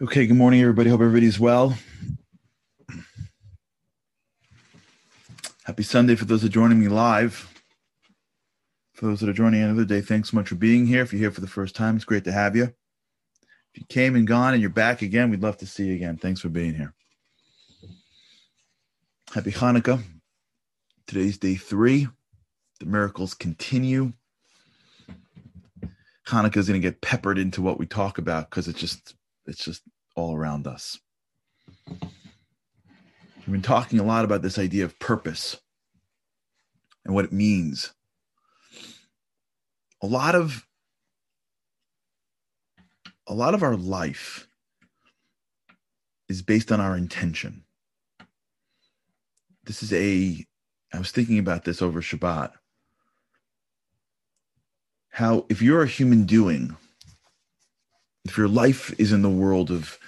Okay, good morning, everybody. Hope everybody's well. Happy Sunday for those that are joining me live. For those that are joining another day, thanks so much for being here. If you're here for the first time, it's great to have you. If you came and gone and you're back again, we'd love to see you again. Thanks for being here. Happy Hanukkah. Today's day three. The miracles continue. Hanukkah is going to get peppered into what we talk about because it's just it's just all around us. We've been talking a lot about this idea of purpose and what it means. A lot of a lot of our life is based on our intention. This is a I was thinking about this over Shabbat. How if you're a human doing, if your life is in the world of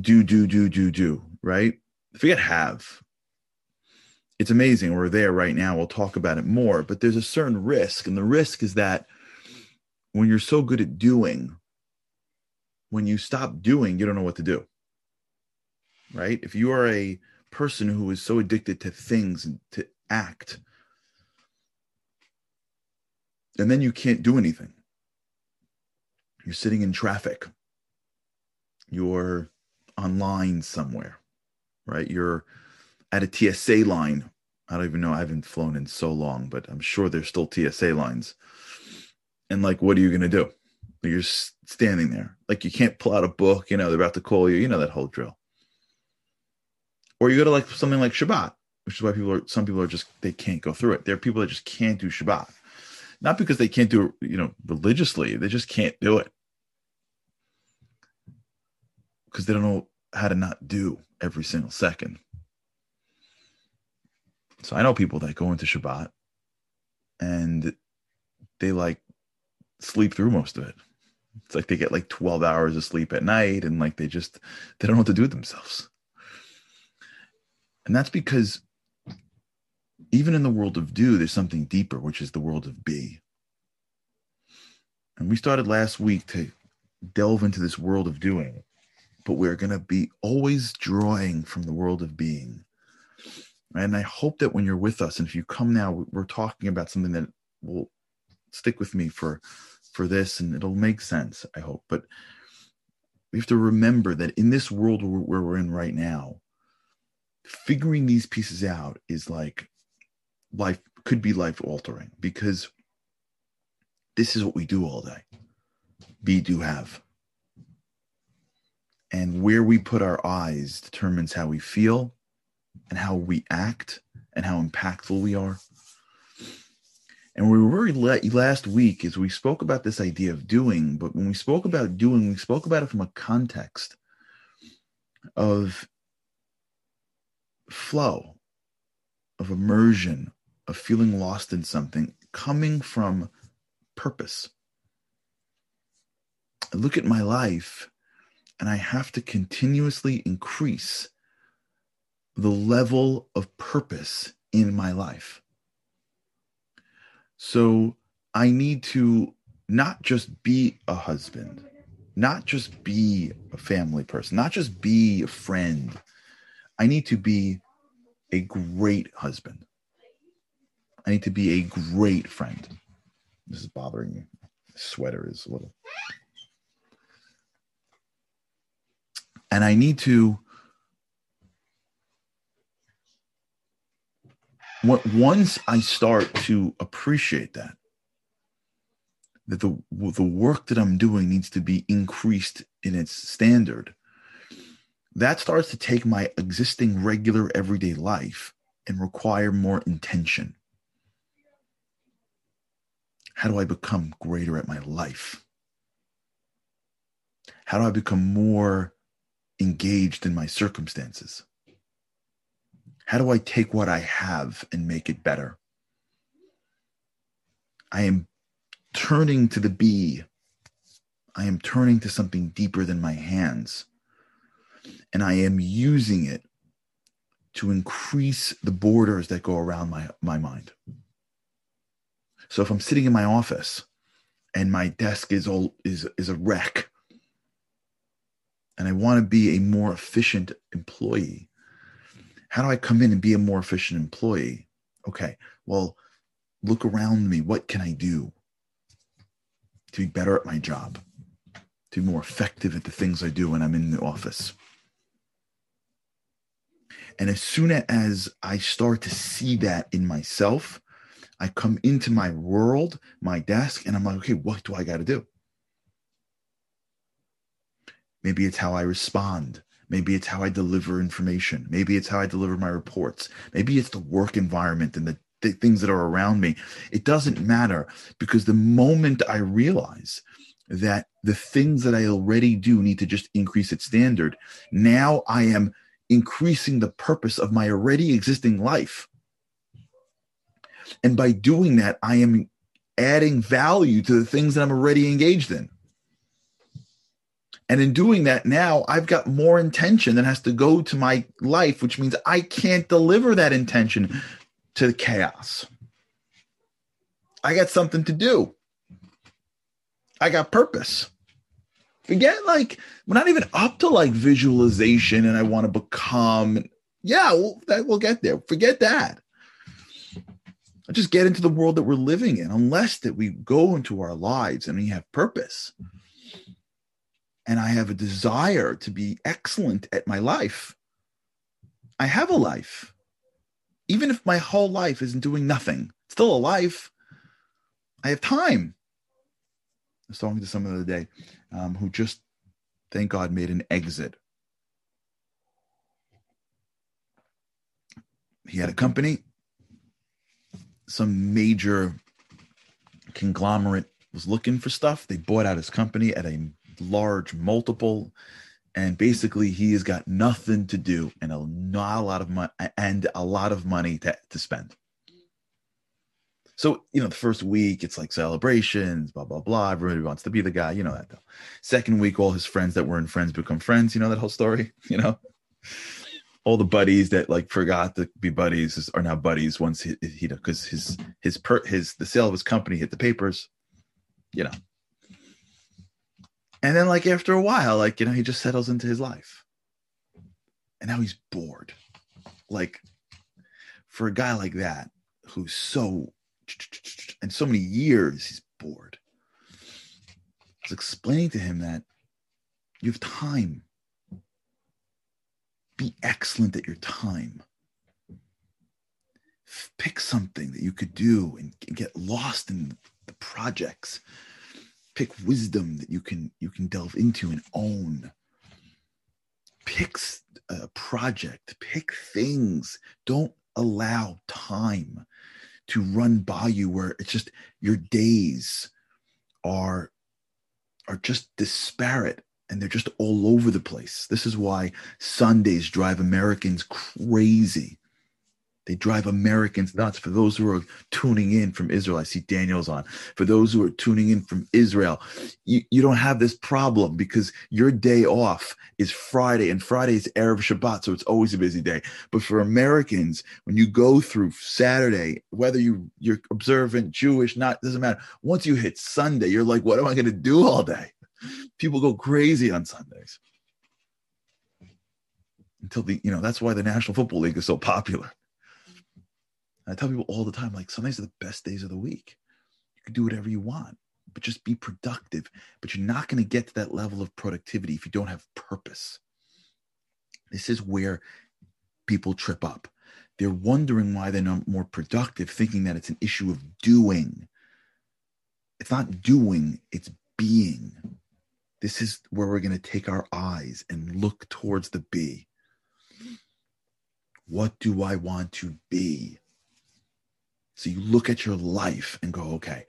do, do, do, do, do, right? Forget have. It's amazing. We're there right now. We'll talk about it more, but there's a certain risk. And the risk is that when you're so good at doing, when you stop doing, you don't know what to do. Right? If you are a person who is so addicted to things and to act, and then you can't do anything you're sitting in traffic. You're online somewhere, right? You're at a TSA line. I don't even know. I haven't flown in so long, but I'm sure there's still TSA lines. And like, what are you going to do? You're standing there. Like, you can't pull out a book. You know, they're about to call you. You know that whole drill. Or you go to like something like Shabbat, which is why people are, some people are just, they can't go through it. There are people that just can't do Shabbat not because they can't do it, you know, religiously. They just can't do it because they don't know how to not do every single second. So I know people that go into Shabbat and they like sleep through most of it. It's like they get like 12 hours of sleep at night and like they just they don't know what to do with themselves. And that's because even in the world of do, there's something deeper, which is the world of be. And we started last week to delve into this world of doing, but we're going to be always drawing from the world of being. And I hope that when you're with us, and if you come now, we're talking about something that will stick with me for for this, and it'll make sense. I hope, but we have to remember that in this world where we're in right now, figuring these pieces out is like life could be life altering because this is what we do all day. Be do have. And where we put our eyes determines how we feel and how we act and how impactful we are. And we were last week as we spoke about this idea of doing but when we spoke about doing we spoke about it from a context of flow of immersion of feeling lost in something coming from purpose. I look at my life and I have to continuously increase the level of purpose in my life. So I need to not just be a husband, not just be a family person, not just be a friend. I need to be a great husband. I need to be a great friend. This is bothering me. Sweater is a little. And I need to. Once I start to appreciate that, that the the work that I'm doing needs to be increased in its standard, that starts to take my existing regular everyday life and require more intention. How do I become greater at my life? How do I become more engaged in my circumstances? How do I take what I have and make it better? I am turning to the be. I am turning to something deeper than my hands. And I am using it to increase the borders that go around my, my mind. So if I'm sitting in my office and my desk is all is is a wreck, and I want to be a more efficient employee. How do I come in and be a more efficient employee? Okay, well, look around me. What can I do to be better at my job, to be more effective at the things I do when I'm in the office? And as soon as I start to see that in myself, I come into my world, my desk, and I'm like, okay, what do I got to do? Maybe it's how I respond. Maybe it's how I deliver information. Maybe it's how I deliver my reports. Maybe it's the work environment and the, the things that are around me. It doesn't matter because the moment I realize that the things that I already do need to just increase its standard, now I am increasing the purpose of my already existing life. And by doing that, I am adding value to the things that I'm already engaged in. And in doing that, now I've got more intention that has to go to my life, which means I can't deliver that intention to the chaos. I got something to do. I got purpose. Forget like we're not even up to like visualization and I want to become. Yeah, we'll, that, we'll get there. Forget that. Just get into the world that we're living in, unless that we go into our lives and we have purpose and I have a desire to be excellent at my life, I have a life. Even if my whole life isn't doing nothing, still a life. I have time. I was talking to someone the other day um, who just, thank God, made an exit. He had a company, some major conglomerate was looking for stuff. They bought out his company at a large multiple and basically he has got nothing to do and a, not a lot of money and a lot of money to, to spend. So you know the first week it's like celebrations blah blah blah everybody wants to be the guy you know that though. Second week all his friends that weren't friends become friends you know that whole story you know all the buddies that like forgot to be buddies are now buddies once he he because his his per his the sale of his company hit the papers you know and then, like, after a while, like, you know, he just settles into his life. And now he's bored. Like, for a guy like that, who's so, and so many years, he's bored. I was explaining to him that you have time. Be excellent at your time. Pick something that you could do and get lost in the projects. Pick wisdom that you can you can delve into and own. Pick a project pick things. Don't allow time to run by you where it's just your days are are just disparate and they're just all over the place this is why sundays drive americans crazy they drive Americans nuts. For those who are tuning in from Israel, I see Daniel's on. For those who are tuning in from Israel, you, you don't have this problem because your day off is Friday, and Friday is Erev Shabbat, so it's always a busy day. But for Americans, when you go through Saturday, whether you, you're observant, Jewish, not, doesn't matter. Once you hit Sunday, you're like, what am I going to do all day? People go crazy on Sundays. Until the, you know, that's why the National Football League is so popular I tell people all the time, like Sundays are the best days of the week. You can do whatever you want, but just be productive. But you're not going to get to that level of productivity if you don't have purpose. This is where people trip up. They're wondering why they're not more productive, thinking that it's an issue of doing. It's not doing, it's being. This is where we're going to take our eyes and look towards the be. What do I want to be? So you look at your life and go, okay,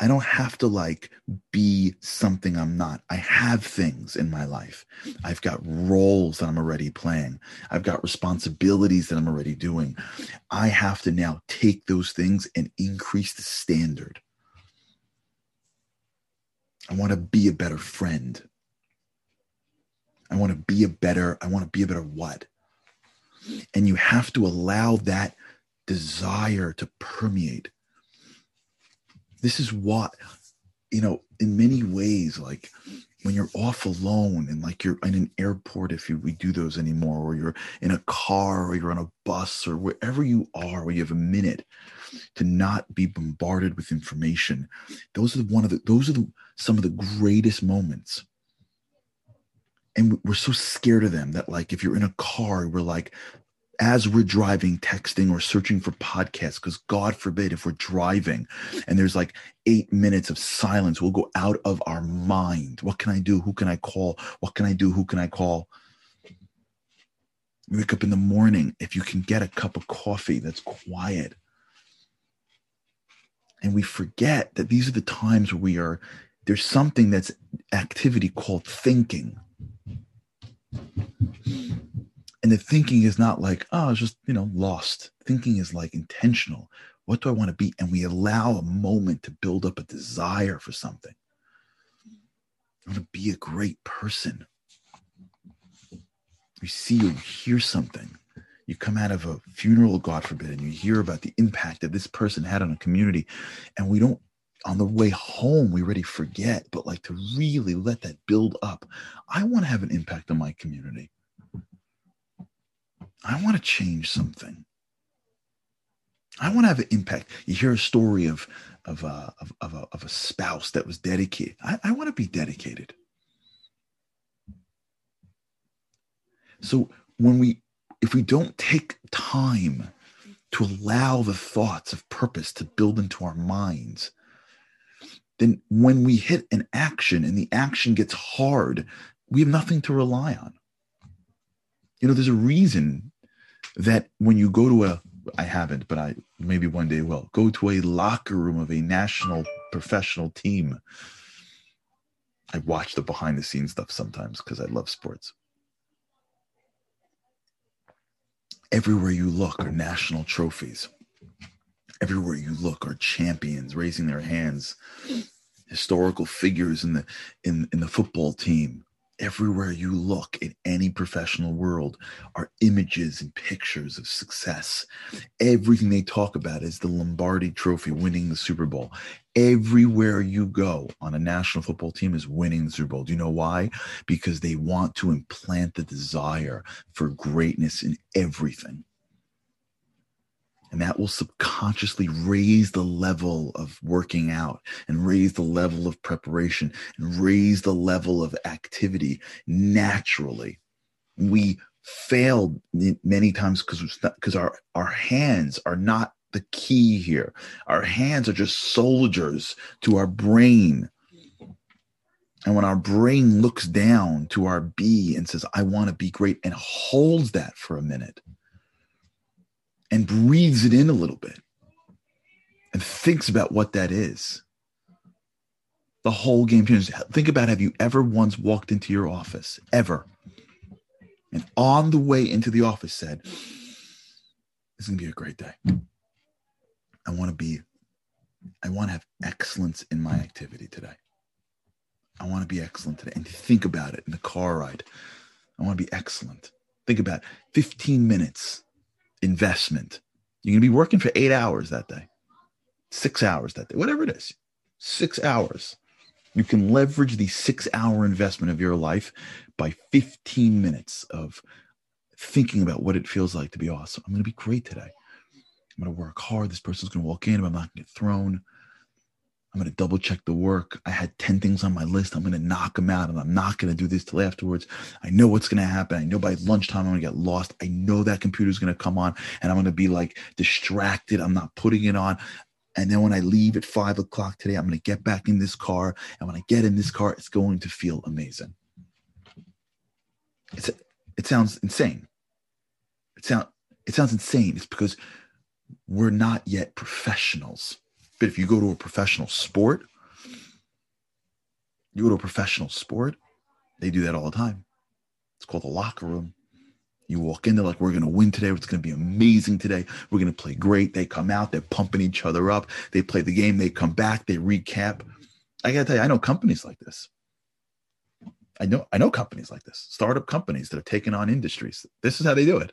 I don't have to like be something I'm not. I have things in my life. I've got roles that I'm already playing. I've got responsibilities that I'm already doing. I have to now take those things and increase the standard. I want to be a better friend. I want to be a better, I want to be a better what? And you have to allow that desire to permeate. This is what, you know, in many ways, like when you're off alone and like you're in an airport if you we do those anymore or you're in a car or you're on a bus or wherever you are where you have a minute to not be bombarded with information those are one of the those are the, some of the greatest moments. And we're so scared of them that like if you're in a car we're like as we're driving, texting, or searching for podcasts, because God forbid if we're driving and there's like eight minutes of silence, we'll go out of our mind. What can I do? Who can I call? What can I do? Who can I call? You wake up in the morning, if you can get a cup of coffee that's quiet. And we forget that these are the times where we are, there's something that's activity called thinking and the thinking is not like oh it's just you know lost. Thinking is like intentional. What do i want to be? And we allow a moment to build up a desire for something. I want to be a great person. You see or hear something. You come out of a funeral god forbid and you hear about the impact that this person had on a community. And we don't on the way home we already forget but like to really let that build up i want to have an impact on my community I want to change something. I want to have an impact. You hear a story of of a, uh, of, of, a, of a spouse that was dedicated. I, I want to be dedicated. So when we if we don't take time to allow the thoughts of purpose to build into our minds, then when we hit an action and the action gets hard, we have nothing to rely on. You know, there's a reason that when you go to a, I haven't, but I maybe one day will go to a locker room of a national professional team. I watch the behind the scenes stuff sometimes because I love sports. Everywhere you look are national trophies. Everywhere you look are champions raising their hands, historical figures in the in, in the football team, everywhere you look in any professional world are images and pictures of success. Everything they talk about is the Lombardi trophy, winning the Super Bowl. Everywhere you go on a national football team is winning the Super Bowl. Do you know why? Because they want to implant the desire for greatness in everything. And that will subconsciously raise the level of working out and raise the level of preparation and raise the level of activity naturally. We failed many times because because our our hands are not the key here. Our hands are just soldiers to our brain. And when our brain looks down to our B and says, I want to be great, and holds that for a minute, and breathes it in a little bit and thinks about what that is, the whole game changes. Think about have you ever once walked into your office, ever, and on the way into the office said, This is going to be a great day. I want to be, I want to have excellence in my activity today. I want to be excellent today. And think about it in the car ride. I want to be excellent. Think about it. 15 minutes investment. You're going to be working for eight hours that day, six hours that day, whatever it is, six hours. You can leverage the six hour investment of your life by 15 minutes of thinking about what it feels like to be awesome. I'm going to be great today. I'm going to work hard. This person's going to walk in, but I'm not going to get thrown. I'm going to double check the work. I had 10 things on my list. I'm going to knock them out and I'm not going to do this till afterwards. I know what's going to happen. I know by lunchtime I'm going to get lost. I know that computer's going to come on and I'm going to be like distracted. I'm not putting it on. And then when I leave at five o'clock today, I'm going to get back in this car. And when I get in this car, it's going to feel amazing. It's, it sounds insane. It, sound, it sounds insane. It's because we're not yet professionals but if you go to a professional sport, you go to a professional sport, they do that all the time. It's called the locker room. You walk in, they're like, we're going to win today. It's going to be amazing today. We're going to play great. They come out, they're pumping each other up. They play the game, they come back, they recap. I got to tell you, I know companies like this. I know, I know companies like this, startup companies that are taking on industries. This is how they do it.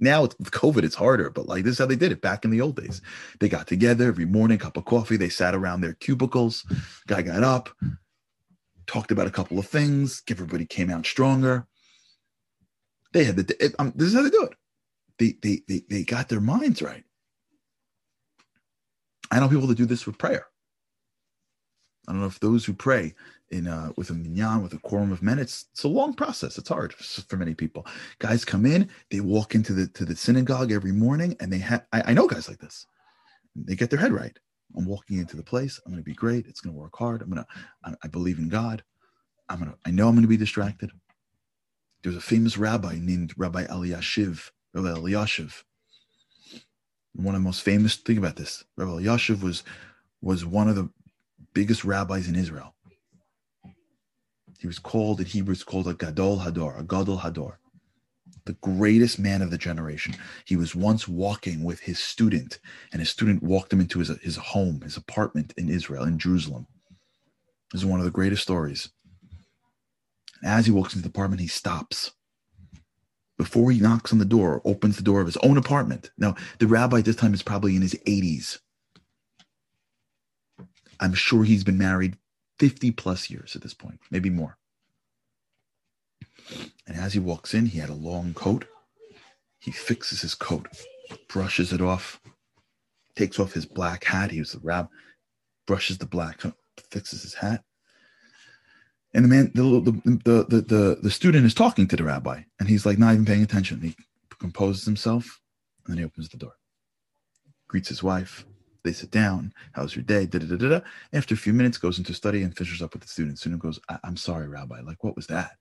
Now with COVID, it's harder, but like this is how they did it back in the old days. They got together every morning, cup of coffee. They sat around their cubicles. Guy got up, talked about a couple of things. Everybody came out stronger. They had the. It, um, this is how they do it. They, they they they got their minds right. I know people that do this with prayer. I don't know if those who pray in uh, with a minyan with a quorum of men, it's it's a long process. It's hard for many people. Guys come in, they walk into the to the synagogue every morning, and they have. I, I know guys like this. They get their head right. I'm walking into the place. I'm going to be great. It's going to work hard. I'm going to. I, believe in God. I'm going to. I know I'm going to be distracted. There's a famous rabbi named Rabbi Eliashiv. Rabbi Eliashiv. One of the most famous. Think about this. Rabbi Eliashiv was was one of the biggest rabbis in Israel. He was called in Hebrew, it's called a Gadol Hador, a Gadol Hador, the greatest man of the generation. He was once walking with his student, and his student walked him into his, his home, his apartment in Israel, in Jerusalem. This is one of the greatest stories. As he walks into the apartment, he stops. Before he knocks on the door, opens the door of his own apartment. Now, the rabbi at this time is probably in his 80s. I'm sure he's been married 50 plus years at this point, maybe more. And as he walks in, he had a long coat. He fixes his coat, brushes it off, takes off his black hat. He was the rab, brushes the black, fixes his hat. And the man, the, the, the, the, the student is talking to the rabbi, and he's like not even paying attention. He composes himself, and then he opens the door, greets his wife, they sit down. How's your day? Da, da, da. After a few minutes, goes into study and finishes up with the student. Student goes, I- am sorry, Rabbi. Like, what was that?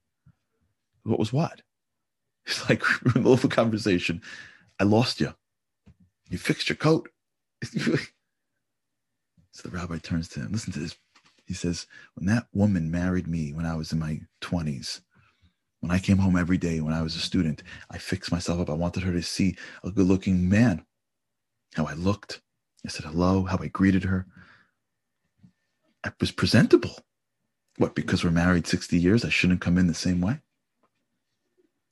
What was what? It's like in the middle of a conversation. I lost you. You fixed your coat. so the rabbi turns to him. Listen to this. He says, When that woman married me when I was in my 20s, when I came home every day when I was a student, I fixed myself up. I wanted her to see a good looking man, how I looked, I said hello, how I greeted her. I was presentable. What, because we're married 60 years, I shouldn't come in the same way?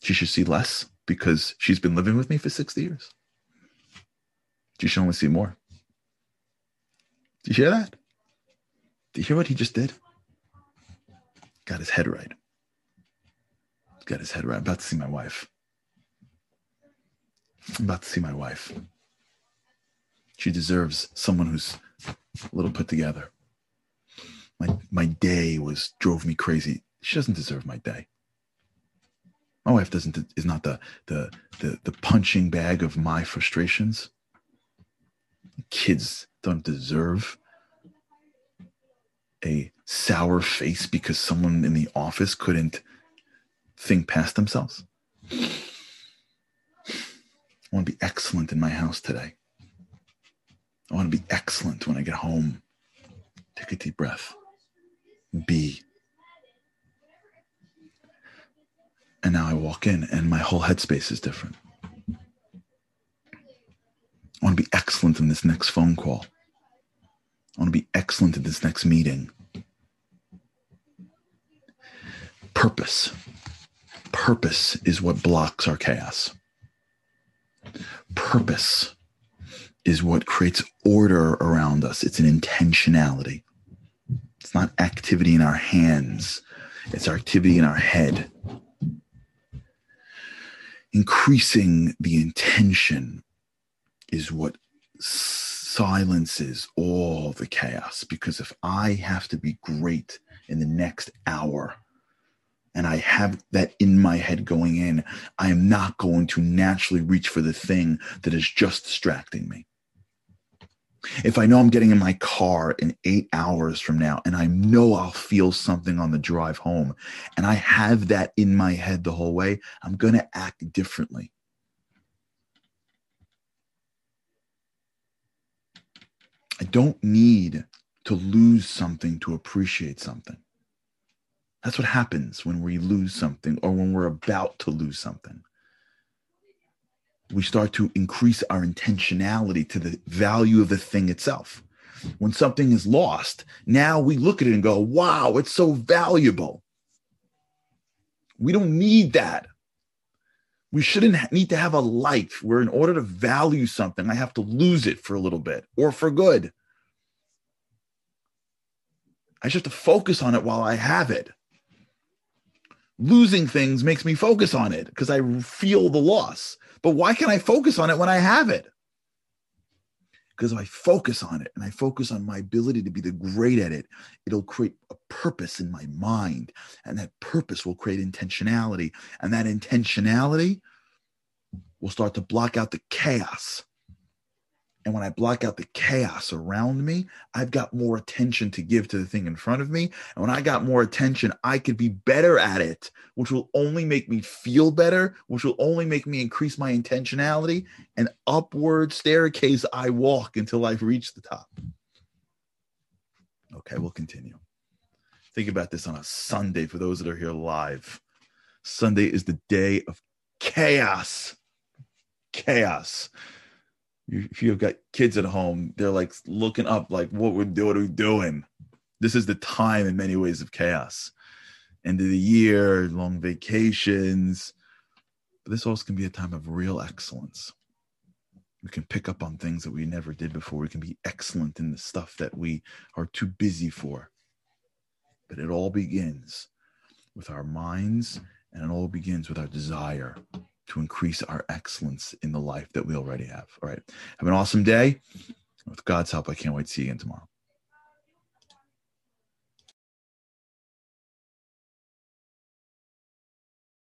She should see less because she's been living with me for 60 years. She should only see more. Do you hear that? Do you hear what he just did? Got his head right. Got his head right. I'm about to see my wife. I'm about to see my wife. She deserves someone who's a little put together. My my day was drove me crazy. She doesn't deserve my day. My wife doesn't is not the the the, the punching bag of my frustrations. Kids don't deserve a sour face because someone in the office couldn't think past themselves. I want to be excellent in my house today. I want to be excellent when I get home. Take a deep breath. Be. And now I walk in and my whole headspace is different. I want to be excellent in this next phone call. I want to be excellent in this next meeting. Purpose. Purpose is what blocks our chaos. Purpose is what creates order around us. It's an intentionality. It's not activity in our hands, it's activity in our head. Increasing the intention is what silences all the chaos. Because if I have to be great in the next hour, and I have that in my head going in, I am not going to naturally reach for the thing that is just distracting me. If I know I'm getting in my car in eight hours from now and I know I'll feel something on the drive home and I have that in my head the whole way, I'm going to act differently. I don't need to lose something to appreciate something. That's what happens when we lose something or when we're about to lose something we start to increase our intentionality to the value of the thing itself. When something is lost, now we look at it and go, wow, it's so valuable. We don't need that. We shouldn't need to have a life where, in order to value something, I have to lose it for a little bit or for good. I just have to focus on it while I have it. Losing things makes me focus on it because I feel the loss. But why can I focus on it when I have it? Because if I focus on it and I focus on my ability to be the great at it, it'll create a purpose in my mind. And that purpose will create intentionality. And that intentionality will start to block out the chaos and when I block out the chaos around me, I've got more attention to give to the thing in front of me. And when I got more attention, I could be better at it, which will only make me feel better, which will only make me increase my intentionality. And upward staircase I walk until I've reached the top. Okay, we'll continue. Think about this on a Sunday for those that are here live. Sunday is the day of chaos. Chaos if you've got kids at home, they're like looking up, like, what we're what are we doing? This is the time in many ways of chaos. End of the year, long vacations. But this also can be a time of real excellence. We can pick up on things that we never did before. We can be excellent in the stuff that we are too busy for. But it all begins with our minds and it all begins with our desire to increase our excellence in the life that we already have. All right. Have an awesome day. With God's help, I can't wait to see you again tomorrow.